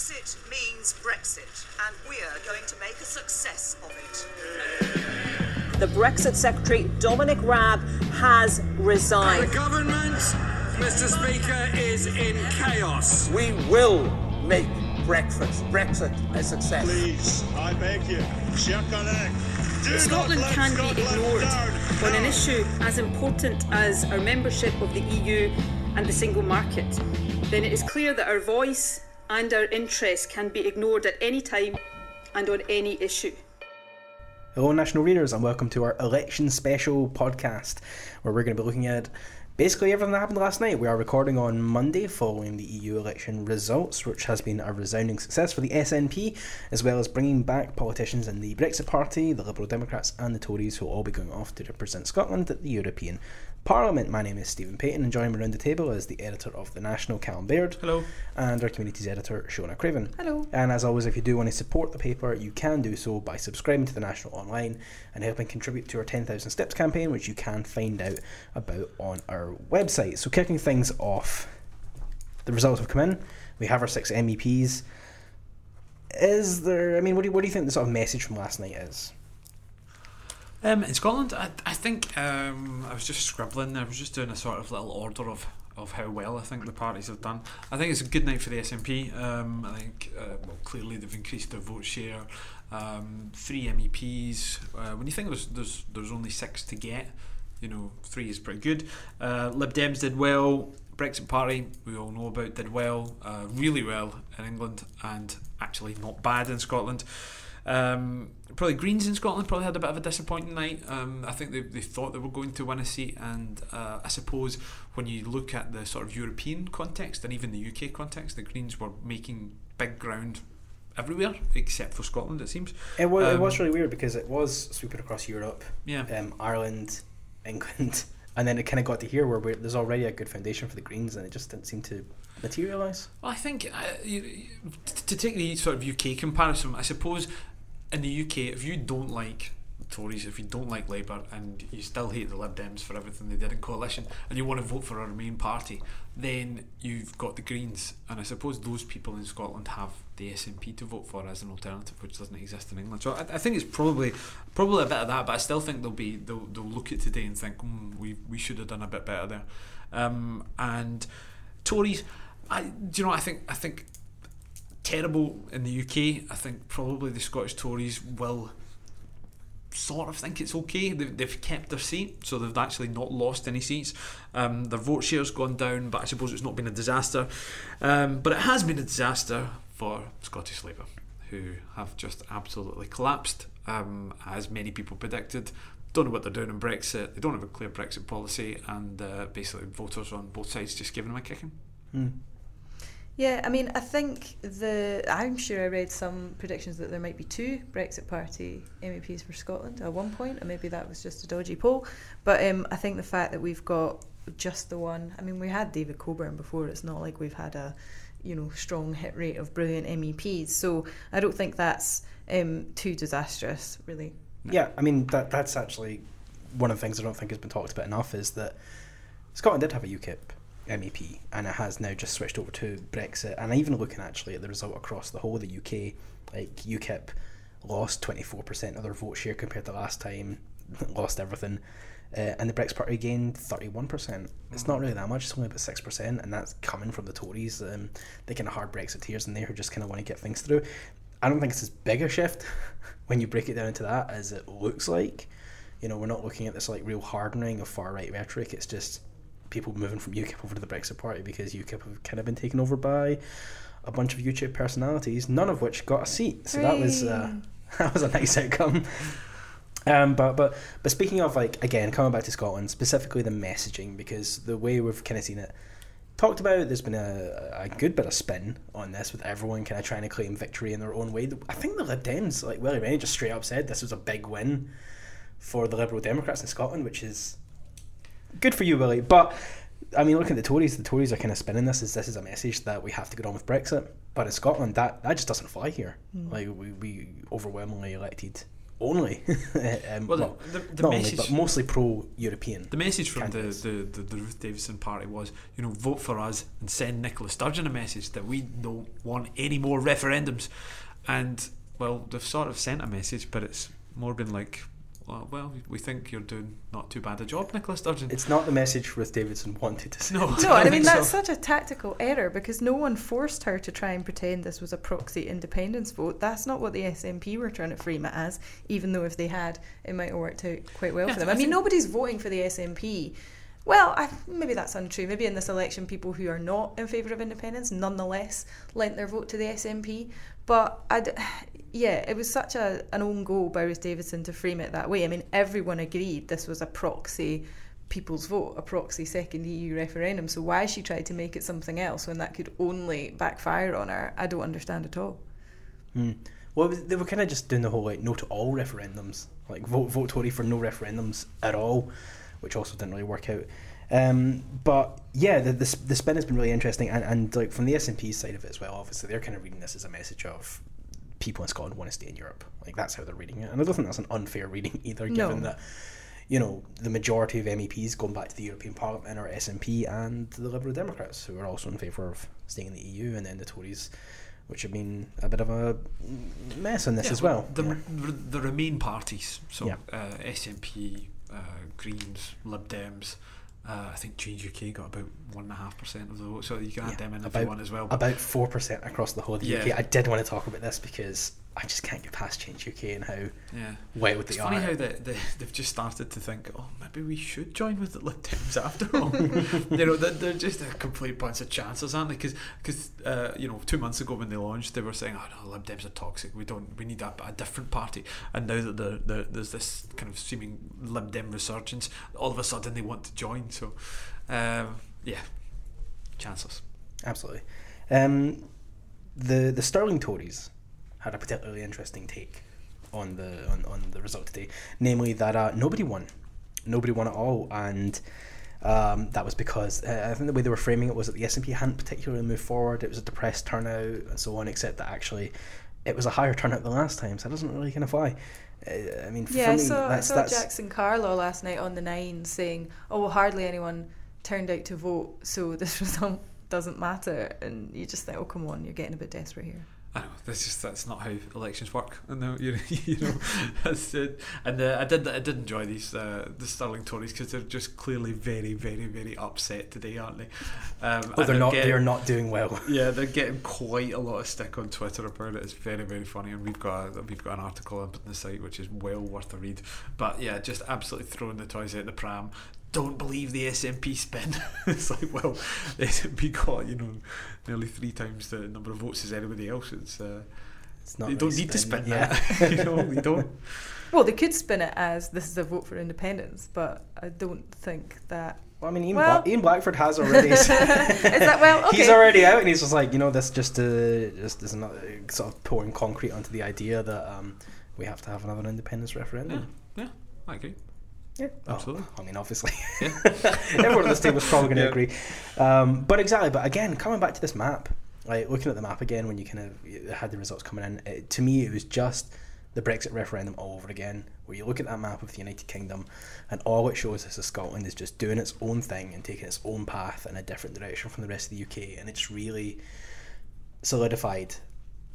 Brexit means Brexit, and we're going to make a success of it. The Brexit Secretary, Dominic Raab, has resigned. The government, Mr. Speaker, is in chaos. We will make breakfast, Brexit a success. Please, I beg you, Scotland can be ignored on an issue as important as our membership of the EU and the single market. Then it is clear that our voice and our interests can be ignored at any time and on any issue. Hello, national readers, and welcome to our election special podcast, where we're going to be looking at basically everything that happened last night. We are recording on Monday following the EU election results, which has been a resounding success for the SNP, as well as bringing back politicians in the Brexit Party, the Liberal Democrats, and the Tories, who will all be going off to represent Scotland at the European Parliament. My name is Stephen Paton, and joining me around the table is the editor of The National, Callum Baird. Hello. And our communities editor, Shona Craven. Hello. And as always, if you do want to support the paper, you can do so by subscribing to The National online and helping contribute to our 10,000 Steps campaign, which you can find out about on our website. So, kicking things off, the results have come in. We have our six MEPs. Is there, I mean, what do you, what do you think the sort of message from last night is? Um, in Scotland, I, I think um, I was just scribbling. I was just doing a sort of little order of, of how well I think the parties have done. I think it's a good night for the SNP. Um, I think uh, well, clearly they've increased their vote share. Um, three MEPs. Uh, when you think there's, there's there's only six to get, you know, three is pretty good. Uh, Lib Dems did well. Brexit Party, we all know about, did well, uh, really well in England, and actually not bad in Scotland. Um, probably Greens in Scotland probably had a bit of a disappointing night. Um, I think they, they thought they were going to win a seat, and uh, I suppose when you look at the sort of European context and even the UK context, the Greens were making big ground everywhere except for Scotland, it seems. It was, Um, it was really weird because it was sweeping across Europe, Yeah. um, Ireland, England, and then it kind of got to here where there's already a good foundation for the Greens, and it just didn't seem to materialise. Well, I think uh, you- to take the sort of UK comparison, I suppose in the UK, if you don't like Tories, if you don't like Labour, and you still hate the Lib Dems for everything they did in coalition, and you want to vote for a Remain party, then you've got the Greens, and I suppose those people in Scotland have the SNP to vote for as an alternative, which doesn't exist in England. So I, I think it's probably probably a bit of that, but I still think they'll be they'll, they'll look at today and think, mm, we we should have done a bit better there, um, and Tories. I, do you know? I think I think terrible in the UK. I think probably the Scottish Tories will sort of think it's okay. They've, they've kept their seat, so they've actually not lost any seats. Um, their vote share's gone down, but I suppose it's not been a disaster. Um, but it has been a disaster for Scottish Labour, who have just absolutely collapsed, um, as many people predicted. Don't know what they're doing in Brexit. They don't have a clear Brexit policy, and uh, basically voters on both sides just giving them a kicking. Yeah, I mean, I think the I'm sure I read some predictions that there might be two Brexit Party MEPs for Scotland at one point, and maybe that was just a dodgy poll. But um, I think the fact that we've got just the one. I mean, we had David Coburn before. It's not like we've had a you know strong hit rate of brilliant MEPs. So I don't think that's um, too disastrous, really. Yeah, I mean that that's actually one of the things I don't think has been talked about enough is that Scotland did have a UKIP MEP and it has now just switched over to Brexit. And even looking actually at the result across the whole of the UK, like UKIP lost twenty four percent of their vote share compared to last time, lost everything. Uh, and the Brexit Party gained 31%. It's not really that much, it's only about 6%, and that's coming from the Tories, um, the kind of hard Brexiteers in there who just kind of want to get things through. I don't think it's as big a shift when you break it down into that as it looks like. You know, we're not looking at this like real hardening of far right rhetoric. It's just people moving from UKIP over to the Brexit Party because UKIP have kind of been taken over by a bunch of YouTube personalities, none of which got a seat. So that was uh, that was a nice outcome. Um, but but but speaking of like again coming back to Scotland specifically the messaging because the way we've kind of seen it talked about there's been a, a good bit of spin on this with everyone kind of trying to claim victory in their own way. I think the Lib Dems like Willie Rennie just straight up said this was a big win for the Liberal Democrats in Scotland, which is good for you, Willie. But I mean, looking at the Tories, the Tories are kind of spinning this as this is a message that we have to get on with Brexit. But in Scotland, that, that just doesn't fly here. Like we, we overwhelmingly elected only, um, Well, well, the- the not message- only, but mostly pro-European. The message from the, the, the, the Ruth Davidson party was, you know, vote for us and send Nicola Sturgeon a message that we don't want any more referendums. And, well, they've sort of sent a message, but it's more been like, well, well we think you're doing not too bad a job, Nicola Sturgeon. It's not the message Ruth Davidson wanted to send. no, No, don't I mean that's so. such a tactical error because no one forced her to try and pretend this was a proxy independence vote. That's not what the SNP were trying to frame it as, even though if they had, it might have worked out quite well Yeah, for them. I I, mean, nobody's voting for the SNP. Well, I, maybe that's untrue. Maybe in this election, people who are not in favour of independence nonetheless lent their vote to the SNP. But I d- yeah, it was such a an own goal by Ruth Davidson to frame it that way. I mean, everyone agreed this was a proxy people's vote, a proxy second EU referendum. So why she tried to make it something else when that could only backfire on her, I don't understand at all. Hmm. Well, was- they were kind of just doing the whole like no to all referendums, like vote vote Tory for no referendums at all, which also didn't really work out. Um, but yeah, the, the the spin has been really interesting, and, and like from the SNP side of it as well. Obviously, they're kind of reading this as a message of people in Scotland want to stay in Europe. Like that's how they're reading it, and I don't think that's an unfair reading either, given No. that you know the majority of MEPs going back to the European Parliament are SNP and the Liberal Democrats, who are also in favour of staying in the EU, and then the Tories. Which have been a bit of a mess on this Yeah, as well. The, Yeah. the, the Remain parties, so Yeah. uh, SNP, uh, Greens, Lib Dems, uh, I think Change UK got about one and a half percent of the vote, so you can add Yeah, them in if about- you want as well. About four percent across the whole of the Yeah. UK. I did want to talk about this because I just can't get past Change UK and how yeah, wild it's they funny are. how they, they they've just started to think, oh, maybe we should join with the Lib Dems after all. you know, they're, they're just a complete bunch of chances, aren't they? Because uh, you know, two months ago when they launched, they were saying, oh no, Lib Dems are toxic. We don't, we need a, a different party. And now that they're, they're, there's this kind of seeming Lib Dem resurgence, all of a sudden they want to join. So, um, yeah, chances. Absolutely. Um, the the Stirling Tories had a particularly interesting take on the on, on the result today, namely that uh, nobody won, nobody won at all, and. Um, that was because uh, I think the way they were framing it was that the S and P hadn't particularly moved forward. It was a depressed turnout and so on. Except that actually, it was a higher turnout than last time, so that doesn't really kind of fly. Uh, I mean, Yeah, for I me, saw, I that's, saw that's Jackson Carlaw last night on the Nine saying, "Oh, well, hardly anyone turned out to vote, so this result doesn't matter." And you just think, "Oh, come on, you're getting a bit desperate here." I know that's just that's not how elections work. And now you you know, that's it. And uh, I did I did enjoy these uh, the Stirling Tories because they're just clearly very very very upset today, aren't they? Um, oh, and they're not. getting- They are not doing well. Yeah, they're getting quite a lot of stick on Twitter about it. It's very, very funny, and we've got a, we've got an article up on the site which is well worth a read. But yeah, just absolutely throwing the toys out the pram. Don't believe the SNP spin. it's like, well, the SNP got you know nearly three times the number of votes as anybody else. It's uh, It's not. you really don't need to spin yeah. that. you know, you don't. Well, they could spin it as this is a vote for independence, but I don't think that. Well, I mean, Ian, Well- Black, Ian Blackford has already. Is that well? Okay. He's already out, and he's just like, you know, this just uh, just is not sort of pouring concrete onto the idea that um, we have to have another independence referendum. Yeah, Yeah, I agree. Yeah, Oh, Absolutely. I mean, obviously, Yeah. everyone at this table is probably going to Yeah. agree. Um, but exactly, but again, coming back to this map, like looking at the map again when you kind of had the results coming in, it, to me, it was just the Brexit referendum all over again. Where you look at that map of the United Kingdom, and all it shows us is Scotland is just doing its own thing and taking its own path in a different direction from the rest of the UK, and it's really solidified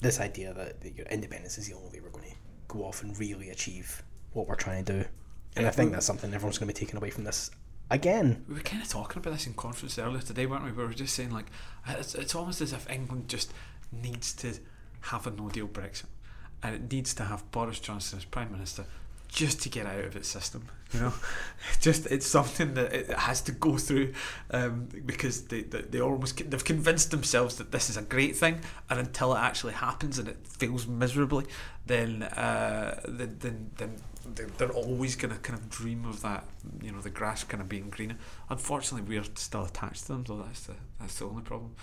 this idea that you know, independence is the only way we're going to go off and really achieve what we're trying to do. And I think that's something everyone's going to be taking away from this again. We were kind of talking about this in conference earlier today, weren't we? We were just saying like it's, it's almost as if England just needs to have a no deal Brexit, and it needs to have Boris Johnson as prime minister just to get out of its system. You know, just it's something that it has to go through um, because they, they they almost they've convinced themselves that this is a great thing, and until it actually happens and it fails miserably, then uh, then then, then they're, they're always going to kind of dream of that, you know, the grass kind of being greener. Unfortunately, we are still attached to them, so that's the that's the only problem.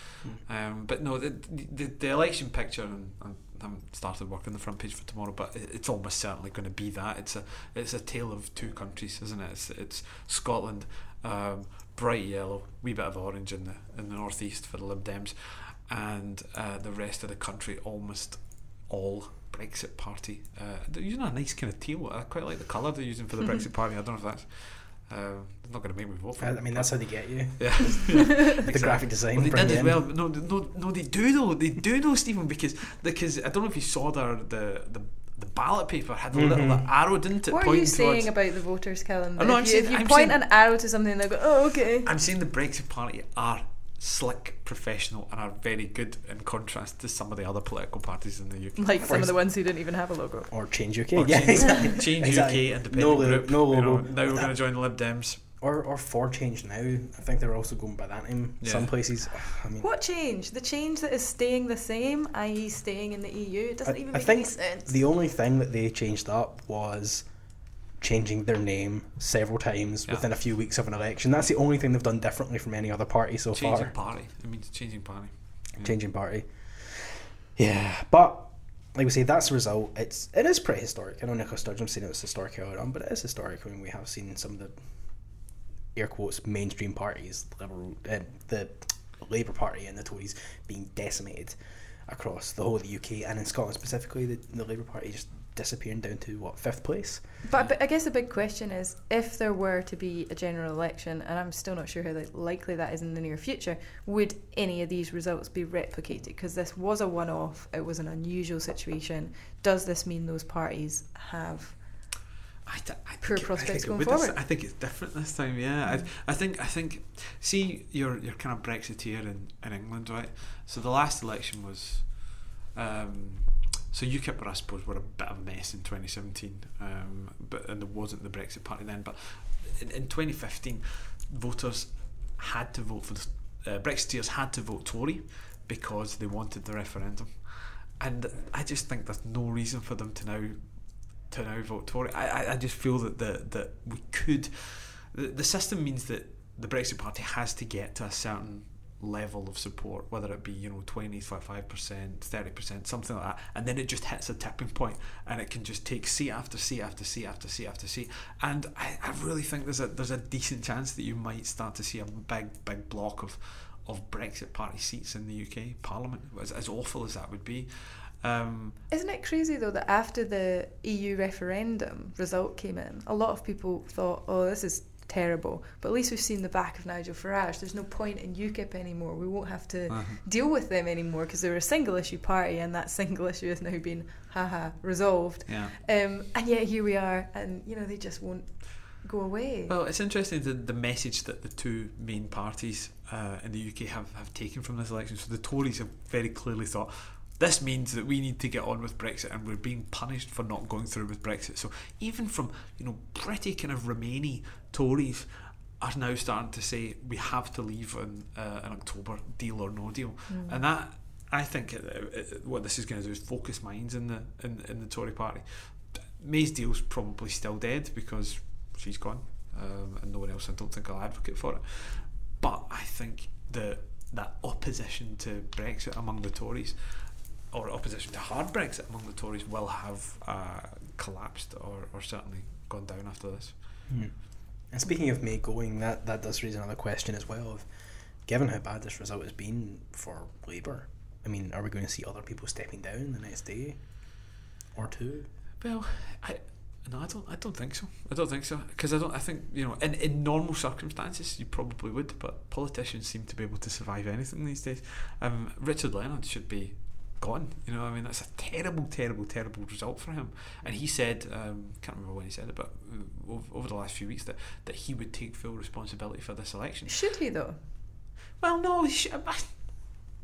Um, but no, the, the the election picture, and, and I haven't started working on the front page for tomorrow, but it, it's almost certainly going to be that. It's a it's a tale of two countries, isn't it? It's it's Scotland, um, bright yellow, wee bit of orange in the in the northeast for the Lib Dems, and uh, the rest of the country almost all Brexit Party. Uh, they're using a nice kind of teal. I quite like the colour they're using for the Brexit Party. I don't know if that's. Uh, it's not going to make me vote for I, it. I mean, that's how they get you. Yeah. The graphic design. Well, they did as in. well. No, no, no, they do though. They do though, Stephen, because because I don't know if you saw their the the, the ballot paper had a little Mhm. arrow, didn't it? What are you saying towards- about the voters, Callum? Oh, no, if I'm you, saying- if you I'm point saying- an arrow to something, they'll go, "Oh, okay." I'm saying the Brexit Party are slick, professional, and are very good in contrast to some of the other political parties in the UK. Like some of the ones who didn't even have a logo. Or change UK. Or yeah, change, exactly. change Exactly. UK independent No lo- group. no you know, logo. now we're uh, going to join the Lib Dems. Or or for change now. I think they're also going by that name. Yeah. Some places. I mean, What change? The change that is staying the same, i.e., staying in the EU. It doesn't I, even I make think any sense. the only thing that they changed up was changing their name several times Yeah. within a few weeks of an election. That's the only thing they've done differently from any other party so Changing far. Changing party. It means changing party. Yeah. Changing party. Yeah, but like we say, that's the result. It's it is pretty historic. I know Nicola Sturgeon saying it was historic earlier on, but it is historic. I mean, we have seen some of the air quotes mainstream parties, Liberal, uh, the Labour Party and the Tories being decimated across the whole of the UK and in Scotland specifically. The, the Labour Party just disappearing down to what fifth place. But, but I guess the big question is if there were to be a general election, and I'm still not sure how likely that is in the near future, would any of these results be replicated? Because this was a one off, it was an unusual situation. Does this mean those parties have. I, th- I Poor think it- prospects think it going would this- forward. I think it's different this time. Yeah, I, I think I think. See, you're you're kind of Brexiteer in, in England, right? So the last election was, um, so UKIP, I suppose, were a bit of a mess in 2017, um, but and there wasn't the Brexit party then. But in, in 2015, voters had to vote for the uh, Brexiteers had to vote Tory because they wanted the referendum, and I just think there's no reason for them to now to now vote Tory. I, I, I just feel that the, that we could. The, the system means that the Brexit Party has to get to a certain level of support, whether it be you know twenty five percent, thirty percent, something like that, and then it just hits a tipping point, and it can just take seat after seat after seat after seat after seat. And I, I really think there's a there's a decent chance that you might start to see a big big block of of Brexit Party seats in the UK Parliament. As, as awful as that would be. Um, Isn't it crazy though that after the EU referendum result came in, a lot of people thought, "Oh, this is terrible." But at least we've seen the back of Nigel Farage. There's no point in UKIP anymore. We won't have to Uh-huh. deal with them anymore because they're a single issue party, and that single issue has now been, haha, resolved. yeah. Um, and yet here we are, and you know they just won't go away. Well, it's interesting the, the message that the two main parties uh, in the UK have, have taken from this election. So the Tories have very clearly thought this means that we need to get on with Brexit and we're being punished for not going through with Brexit. So even from you know pretty kind of Remainy Tories are now starting to say we have to leave in, uh, in October, deal or no deal, and that. I think it, it, what this is going to do is focus minds in the in, in the Tory party. May's deal's probably still dead because she's gone, um, and no one else I don't think will advocate for it. But I think the that opposition to Brexit among the Tories, or opposition to hard Brexit among the Tories, will have uh, collapsed or, or certainly gone down after this. And speaking of May going, that, that does raise another question as well of given how bad this result has been for Labour, I mean, are we going to see other people stepping down the next day or two? Well, I no, I don't. I don't think so. I don't think so because I don't. I think you know, in, in normal circumstances, you probably would, but politicians seem to be able to survive anything these days. Um, Richard Leonard should be gone. You know, I mean, that's a terrible, terrible, terrible result for him. And he said, um, can't remember when he said it, but uh, over, over the last few weeks that that he would take full responsibility for this election. Should he though? Well, no, he should.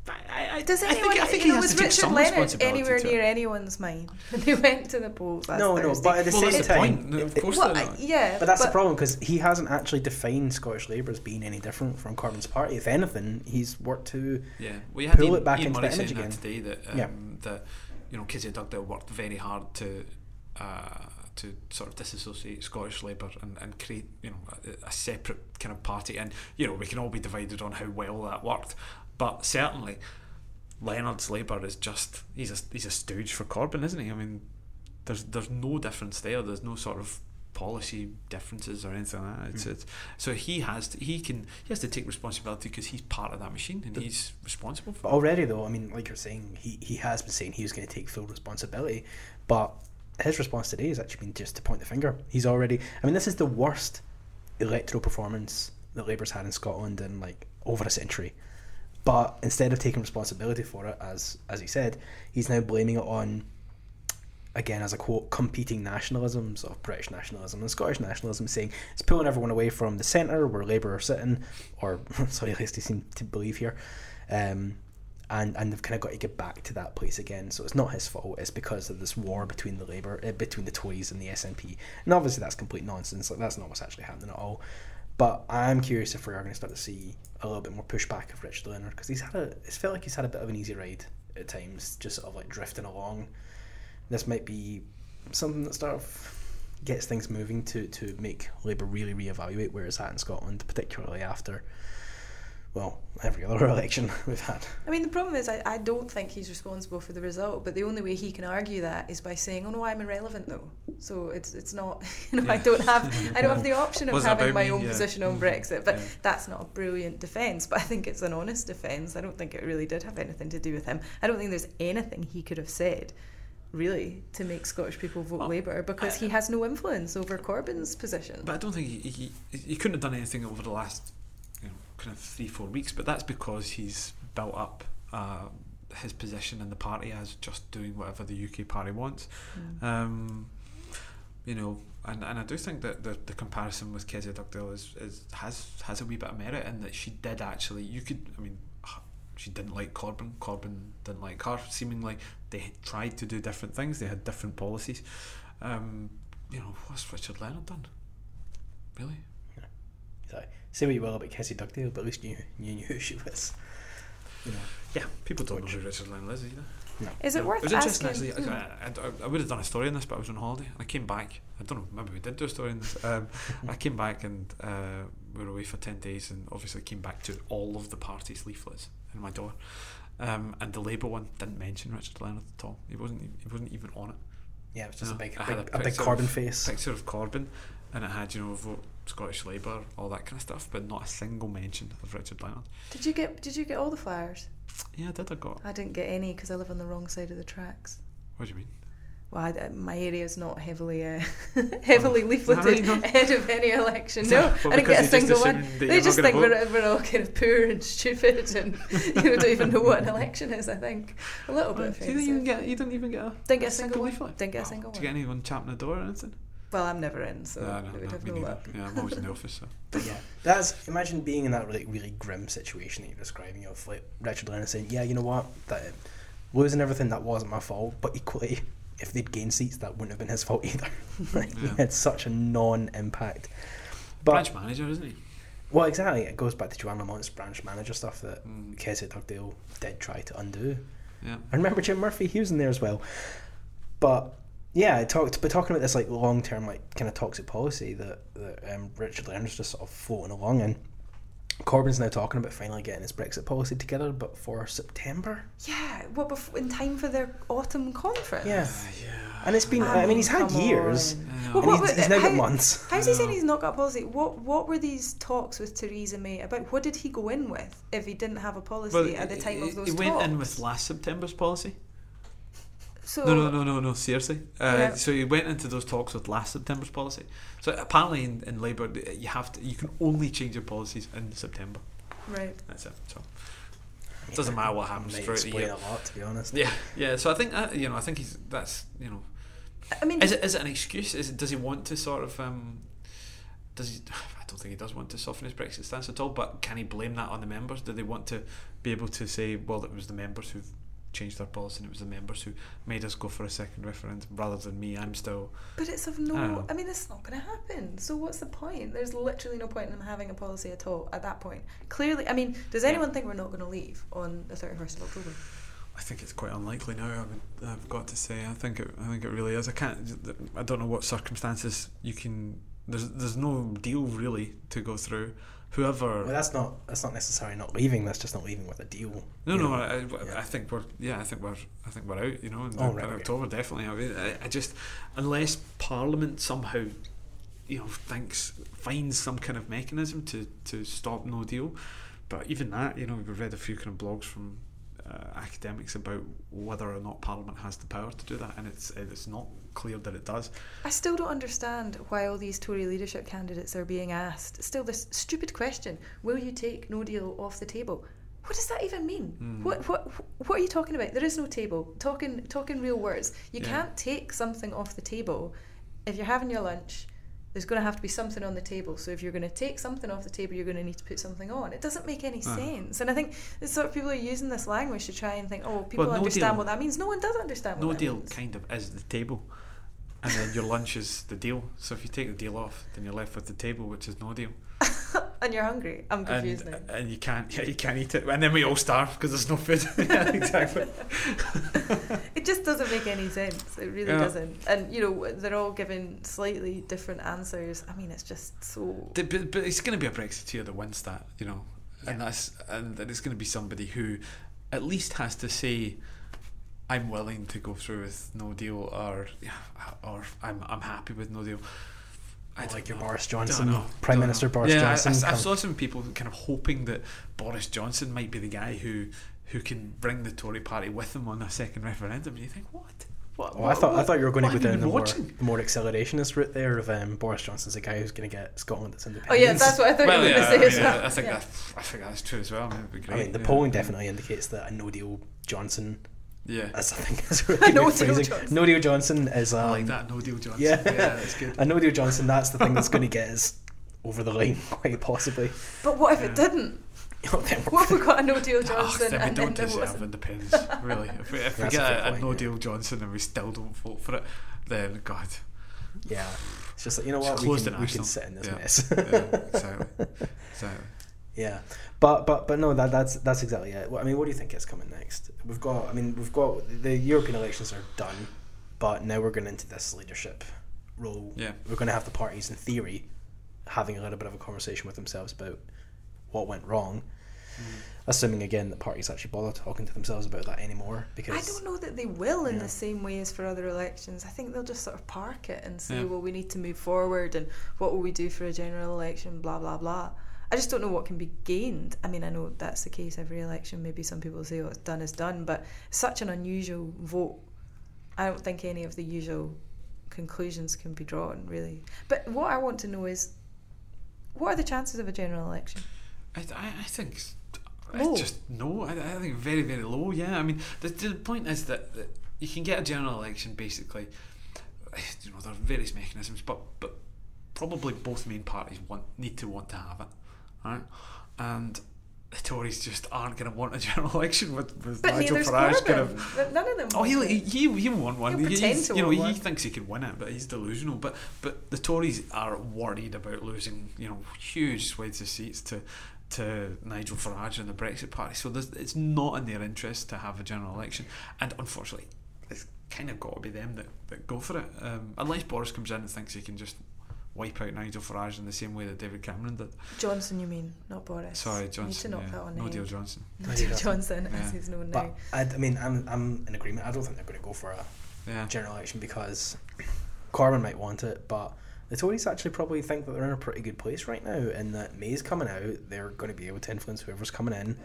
I, I, I, Does I anyone? think, I think you he know, has was to take Richard some Leonard anywhere near anyone's mind when they went to the polls last No, no, but at the Well, same that's the time, point. Of it- course, Well, they're I- not. yeah, But that's the problem because he hasn't actually defined Scottish Labour as being any different from Corbyn's party. If anything, he's worked to Yeah, well, you had pull Ian, it back Ian into Murray the saying image that again. today that um, Yeah. that you know Kezia Dugdale worked very hard to uh, to sort of disassociate Scottish Labour and, and create you know a, a separate kind of party, and you know we can all be divided on how well that worked, but certainly Leonard's Labour is just he's a he's a stooge for Corbyn, isn't he? I mean, there's there's no difference there. There's no sort of policy differences or anything like that. It's, mm. it's, so he has to, he can he has to take responsibility because he's part of that machine and he's responsible for. Already, though, I mean, like you're saying, he, he has been saying he was going to take full responsibility, but his response today has actually been just to point the finger. He's already. I mean, this is the worst electoral performance that Labour's had in Scotland in like over a century. But instead of taking responsibility for it, as as he said, he's now blaming it on, again, as a quote, competing nationalisms of British nationalism and Scottish nationalism, saying it's pulling everyone away from the centre where Labour are sitting, or sorry, at least they seem to believe here. Um, and, and they've kind of got to get back to that place again. So it's not his fault. It's because of this war between the Labour, uh, between the Tories and the SNP. And obviously that's complete nonsense. Like that's not what's actually happening at all. But I'm curious if we are going to start to see a little bit more pushback of Richard Leonard because he's had a. It's felt like he's had a bit of an easy ride at times, just sort of like drifting along. This might be something that sort of gets things moving to to make Labour really reevaluate where it's at in Scotland, particularly after. Well, every other election we've had. I mean, the problem is, I, I don't think he's responsible for the result. But the only way he can argue that is by saying, "Oh no, I'm irrelevant though." So it's it's not. You know, I don't have I don't have the option of having my me? own Yeah. position on Mm. Brexit. But Yeah. that's not a brilliant defence. But I think it's an honest defence. I don't think it really did have anything to do with him. I don't think there's anything he could have said. Really, to make Scottish people vote Well, Labour because I- he has no influence over Corbyn's position. But I don't think he, he he couldn't have done anything over the last you know kind of three four weeks. But that's because he's built up uh, his position in the party as just doing whatever the UK party wants. Um, you know, and, and I do think that the, the comparison with Kezia Dugdale is, is has has a wee bit of merit in that she did actually. You could, I mean, she didn't like Corbyn. Corbyn didn't like her. Seemingly, they tried to do different things. They had different policies. Um, you know, what's Richard Leonard done? Really? So, say what you will about Kezia Dugdale, but at least you, you knew who she was. You know, Yeah, people don't know who Richard Leonard is either. Is it No, worth It was interesting asking? actually. I, I, I would have done a story on this, but I was on holiday and I came back. I don't know, maybe we did do a story on this. Um, I came back and uh, we were away for 10 days and obviously came back to all of the parties' leaflets in my door. Um, and the Labour one didn't mention Richard Leonard at all. He wasn't. He wasn't even on it. yeah, it was just No, a big, I a big, a a big picture Corbyn of- face. Picture of Corbyn, and it had you know vote Scottish Labour, all that kind of stuff, but not a single mention of Richard Leonard. Did you get Did you get all the flyers? Yeah, I did. I got. I didn't get any because I live on the wrong side of the tracks. What do you mean? Well, I, uh, my area is not heavily uh, heavily leafleted really ahead of any election. No, Well, I didn't get a because you just single one. They just think we're, we're all kind of poor and stupid and you know, don't even know what an election is. I think a little bit you didn't even get. You didn't even get a. Didn't get a single one. leaflet? Didn't get a Wow. single Did you one. get anyone champing the door or anything? Well, I'm never in, so No, no, we would no, have no neither. luck. Yeah, I'm always in the office. So. But yeah, that's imagine being in that really really grim situation that you're describing of like Richard Leonard saying, "Yeah, you know what, that losing everything that wasn't my fault, but equally, if they'd gained seats, that wouldn't have been his fault either." like, He had such a non-impact. But Branch manager, isn't he? well, exactly, it goes back to Johann Lamont's branch manager stuff that Mm. Kezia Dugdale did try to undo. Yeah. I remember Jim Murphy; he was in there as well. But yeah, I talked. But talking about this like long term, like kind of toxic policy that that um, Richard Leonard's just sort of floating along in. Corbyn's now talking about finally getting his Brexit policy together, but for September. Yeah, what bef- in time for their autumn conference? Yeah, and it's been. I, mean, he's had years, on. Well, and what he's, were- he's now got months. How's he saying he's not got a policy? What What were these talks with Theresa May about? What did he go in with if he didn't have a policy at the time he, of those he talks? went in with last September's policy. So No, no, no, no, no. Seriously. Uh, Yeah. So he went into those talks with last September's policy. So apparently, in, in Labour, you have to. You can only change your policies in September. right. That's it. So it doesn't matter what happens Might throughout the explain year. a lot, to be honest. Yeah, yeah. So I think uh, you know. I think he's that's you know. I mean, Is it is it an excuse? Is it does he want to sort of um, does he? I don't think he does want to soften his Brexit stance at all. But can he blame that on the members? Do they want to be able to say, well, it was the members who changed their policy, and it was the members who made us go for a second referendum rather than me? I'm still. but it's of no. know. I mean, it's not going to happen. So what's the point? There's literally no point in him having a policy at all at that point. Clearly, I mean, does Yeah. anyone think we're not going to leave on the thirty first of October? I think it's quite unlikely now. I would, I've got to say. I think it. I think it really is. I can't. I don't know what circumstances you can. There's there's no deal really to go through. Whoever. Well, that's not that's not necessarily not leaving. That's just not leaving with a deal. No, no. I, I, yeah. I think we're yeah, I think we're I think we're out. You know, in, Oh, in right, okay. October definitely. I, mean, I, I just unless Parliament somehow you know, thinks finds some kind of mechanism to to stop No Deal. But even that, you know, we've read a few kind of blogs from uh, academics about whether or not Parliament has the power to do that, and it's it's not clear that it does. I still don't understand why all these Tory leadership candidates are being asked. Still, this stupid question: Will you take No Deal off the table? What does that even mean? Hmm. What what what are you talking about? There is no table. Talking talking real words. You Yeah. can't take something off the table if you're having your lunch. There's going to have to be something on the table. So if you're going to take something off the table, you're going to need to put something on. It doesn't make any Uh-huh. sense. And I think the sort of people are using this language to try and think, oh, people no understand deal- what that means. No one does understand what No deal means. kind of is the table, and then your lunch is the deal. So if you take the deal off, then you're left with the table, which is no deal. And you're hungry. I'm confused and, now. and you can't yeah you can't eat it and then we all starve because there's no food yeah, exactly It just doesn't make any sense. It really Yeah. doesn't. And you know, they're all giving slightly different answers. I mean, it's just so. But, but it's going to be a Brexiteer that wins that you know yeah. and that's and it's going to be somebody who at least has to say I'm willing to go through with no deal or yeah, or I'm, I'm happy with no deal I Like don't your know. Boris Johnson. Prime Don't Minister know. Boris yeah, Johnson. I, I, come- saw some people kind of hoping that Boris Johnson might be the guy who who can bring the Tory party with him on a second referendum. And you think, what? What? Oh, I thought I thought you were going to go have down the been more, watching? the more accelerationist route there of um, Boris Johnson's the guy who's going to get Scotland its Oh yeah, that's what I thought Well, you were yeah, going I, to say. mean, as well. I think Yeah. that I think that's true as well. I mean, it'd be great. I mean, the yeah. polling definitely indicates that a no deal Johnson, Yeah, that's I think is really No good deal phrasing. Johnson. No deal Johnson is um, I like that. No deal, Johnson. Yeah, yeah, that's good. a no deal Johnson. That's the thing that's going to get us over the line, quite possibly. But what if it didn't? Oh, then we're- What if we got a no deal Oh, Johnson then we and don't there deserve wasn't? independence, really. If we, if we a get a, a point, no yeah. deal Johnson and we still don't vote for it, then God, yeah, it's just like you know Just what we can, we can sit in this Yeah. mess. yeah, exactly, exactly. Yeah, but but but no, that that's that's exactly it. I mean, what do you think is coming next? We've got, I mean, we've got the European elections are done, but now we're going into this leadership role. Yeah. we're going to have the parties in theory having a little bit of a conversation with themselves about what went wrong. Mm. Assuming again that parties actually bother talking to themselves about that anymore, because I don't know that they will in Yeah. the same way as for other elections. I think they'll just sort of park it and say, Yeah. well, we need to move forward and what will we do for a general election, blah, blah, blah. I just don't know what can be gained. I mean, I know that's the case every election. Maybe some people say oh, what's done is done, but such an unusual vote. I don't think any of the usual conclusions can be drawn, really. But what I want to know is what are the chances of a general election? I, I, I think Low. it's just no. I, I think very very low. Yeah, I mean the, the point is that, that you can get a general election basically. You know there are various mechanisms, but but probably both main parties want need to want to have it, right? And the Tories just aren't going to want a general election with, with But Nigel Farage kind of. None of them. Oh, he'll, he he he'll one. He'll to you know, he one. thinks he can win it, but he's delusional. But but the Tories are worried about losing, you know, huge swathes of seats to to Nigel Farage and the Brexit Party. So it's not in their interest to have a general election, and unfortunately, it's kind of got to be them that, that go for it. Um, unless Boris comes in and thinks he can just wipe out Nigel Farage in the same way that David Cameron did. Johnson, you mean, not Boris. Sorry, You need to Johnson. knock yeah. that on no deal, Johnson. No No deal deal Johnson, Yeah. as he's known but now. I, I mean, I'm I'm in agreement. I don't think they're going to go for a Yeah. general election because Corbyn might want it, but the Tories actually probably think that they're in a pretty good place right now, and that May's coming out. They're going to be able to influence whoever's coming in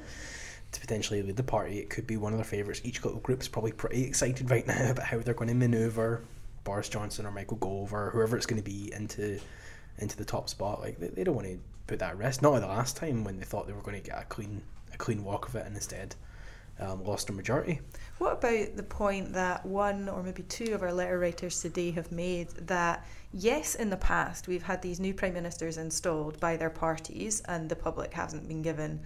to potentially lead the party. It could be one of their favourites. Each little group's probably pretty excited right now about how they're going to manoeuvre Boris Johnson or Michael Gove or whoever it's going to be into into the top spot. Like they, they don't want to put that at rest. Not the last time when they thought they were going to get a clean a clean walk of it and instead um, lost a majority. What about the point that one or maybe two of our letter writers today have made that yes, in the past we've had these new prime ministers installed by their parties and the public hasn't been given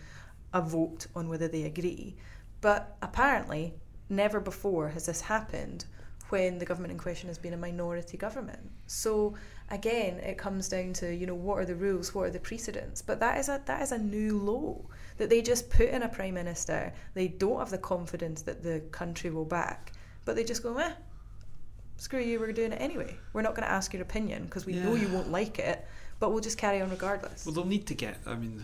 a vote on whether they agree, but apparently never before has this happened when the government in question has been a minority government. So again, it comes down to you know what are the rules, what are the precedents. But that is a that is a new law that they just put in a prime minister. They don't have the confidence that the country will back, but they just go, eh, screw you, we're doing it anyway. We're not going to ask your opinion because we know you won't like it, but we'll just carry on regardless. Well, they'll need to get. I mean,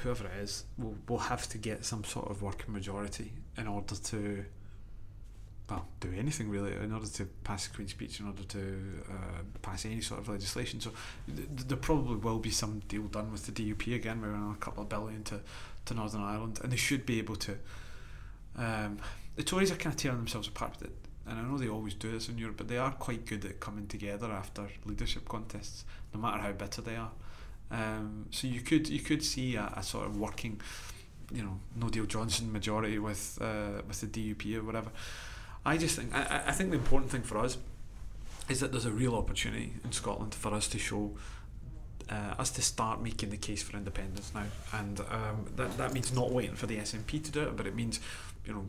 whoever it is, will will have to get some sort of working majority in order to well, do anything really in order to pass the Queen's Speech, in order to uh, pass any sort of legislation. So th- there probably will be some deal done with the DUP again, maybe another couple of billion to, to Northern Ireland, and they should be able to. Um, the Tories are kind of tearing themselves apart it, and I know they always do this in Europe, but they are quite good at coming together after leadership contests, no matter how bitter they are. Um, so you could you could see a, a sort of working, you know, No Deal Johnson majority with uh, with the DUP or whatever. I just think I, I think the important thing for us is that there's a real opportunity in Scotland for us to show uh, us to start making the case for independence now, and um, that that means not waiting for the SNP to do it, but it means you know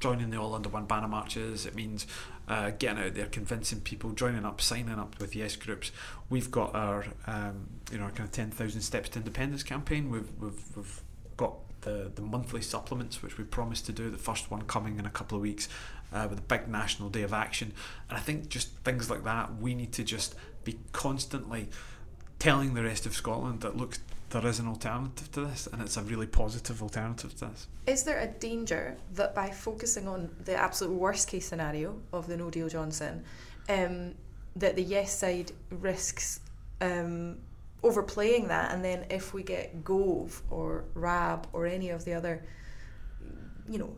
joining the all under one banner marches. It means uh, getting out there, convincing people, joining up, signing up with yes groups. We've got our um, you know kind of ten thousand steps to independence campaign. We've we've, we've got the, the monthly supplements which we promised to do the first one coming in a couple of weeks uh, with a big national day of action. And I think just things like that we need to just be constantly telling the rest of Scotland that look there is an alternative to this and it's a really positive alternative to this. Is there a danger that by focusing on the absolute worst case scenario of the no deal Johnson, um, that the yes side risks um, overplaying that, and then if we get Gove or Raab or any of the other, you know,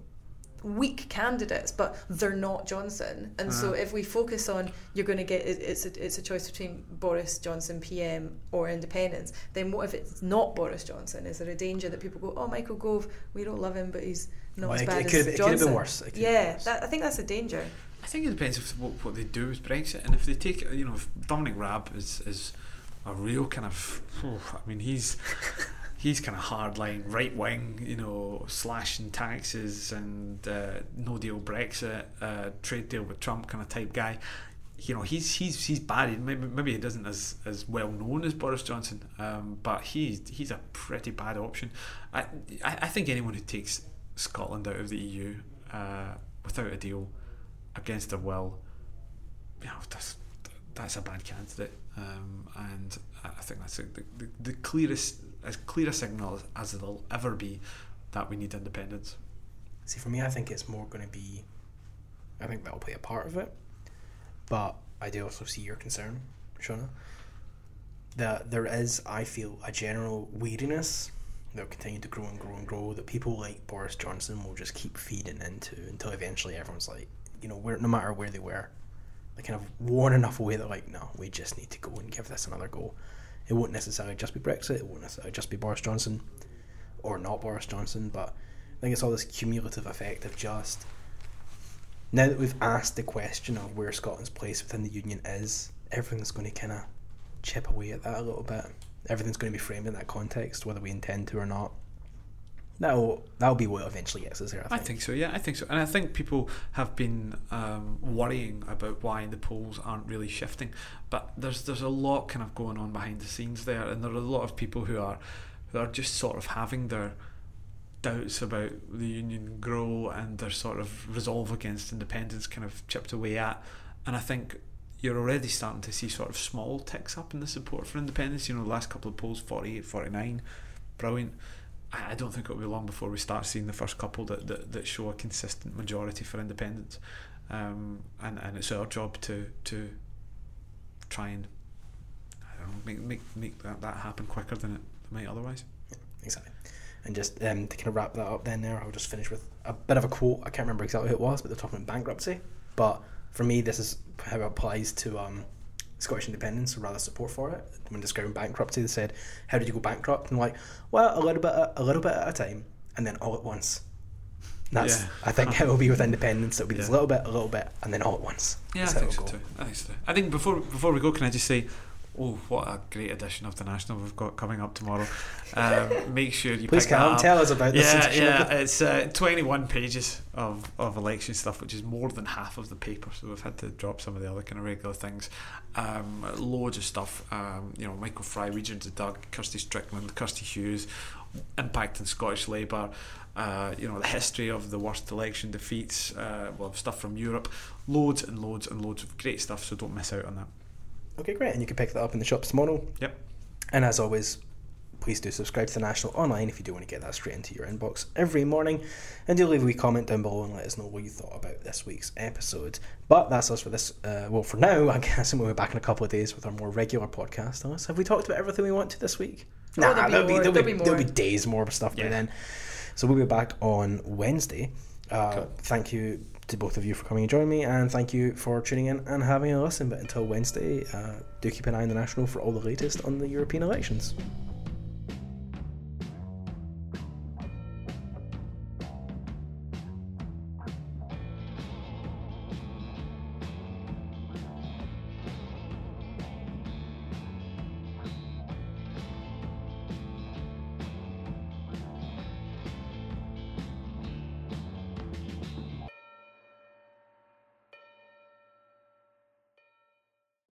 weak candidates, but they're not Johnson, and so mm. if we focus on you're going to get it's a, it's a choice between Boris Johnson PM or Independence. Then what if it's not Boris Johnson? Is there a danger that people go, oh Michael Gove, we don't love him, but he's not Well, as bad it as could have- it could Johnson? have been worse. It could have been yeah, worse. that, I think that's a danger. I think it depends if what, what they do with Brexit, and if they take, you know, if Dominic Raab is is a real kind of, I mean, he's he's kind of hardline, right wing, you know, slashing taxes and uh, no deal Brexit, uh, trade deal with Trump kind of type guy. You know, he's he's he's bad. Maybe maybe he doesn't as as well known as Boris Johnson, um, but he's he's a pretty bad option. I I, think anyone who takes Scotland out of the EU uh, without a deal against their will, you know, that's that's a bad candidate, um, and I I think that's the, the, the clearest as clear a signal as, as there'll ever be that we need independence. See, for me, I think it's more going to be. I think that'll play a part of it, but I do also see your concern, Shona. That there is, I feel, a general weariness that will continue to grow and grow and grow. That people like Boris Johnson will just keep feeding into until eventually everyone's like, you know, where no matter where they were, they kind of worn enough away that like, no, we just need to go and give this another go. It won't necessarily just be Brexit. It won't necessarily just be Boris Johnson, or not Boris Johnson. But I think it's all this cumulative effect of just now that we've asked the question of where Scotland's place within the union is, everything's going to kind of chip away at that a little bit. Everything's going to be framed in that context, whether we intend to or not. That'll that'll be what eventually gets us there. I I think. think so, yeah, I think so. And I think people have been um, worrying about why the polls aren't really shifting. But there's there's a lot kind of going on behind the scenes there, and there are a lot of people who are who are just sort of having their doubts about the union grow and their sort of resolve against independence kind of chipped away at. And I think you're already starting to see sort of small ticks up in the support for independence. You know, the last couple of polls, 48, 49, brilliant. I don't think it'll be long before we start seeing the first couple that, that, that show a consistent majority for independence. Um, and, and it's our job to to try and know, make, make, make that, that happen quicker than it might otherwise. Exactly. And just um, to kind of wrap that up, then there, I'll just finish with a bit of a quote. I can't remember exactly who it was, but they're talking about bankruptcy. But for me, this is how it applies to um, Scottish independence, or rather support for it. When describing bankruptcy, they said, "How did you go bankrupt?" And like, well, a little bit, a little bit at a time, and then all at once. That's Yeah. I think how it'll be with independence. It'll be this little bit, a little bit, and then all at once. Yeah, I That's think so too. I think so too. I think before before we go, can I just say, oh, what a great edition of the National we've got coming up tomorrow. Um, make sure you Please, up. tell us about this. Yeah, yeah, it's uh, 21 pages of, of election stuff, which is more than half of the paper. So we've had to drop some of the other kind of regular things. Um, loads of stuff. Um, you know, Michael Fry, Regents of Doug, Kirsty Strickland, Kirsty Hughes, impact on Scottish Labour. Uh, you know the history of the worst election defeats. Uh, well, stuff from Europe. Loads and loads and loads of great stuff. So don't miss out on that. Okay, great. And you can pick that up in the shops tomorrow. Yep. And as always, please do subscribe to the National online if you do want to get that straight into your inbox every morning. And do leave a wee comment down below and let us know what you thought about this week's episode. But that's us for this. Uh, well, for now, I guess, and we'll be back in a couple of days with our more regular podcast. Alice, have we talked about everything we want to this week? Oh, there'll be more, there'll, there'll be, be there'll be more. days more stuff by Yeah. then. So we'll be back on Wednesday. Uh, Thank you to both of you for coming and joining me, and thank you for tuning in and having a listen. But until Wednesday, uh, do keep an eye on the National for all the latest on the European elections.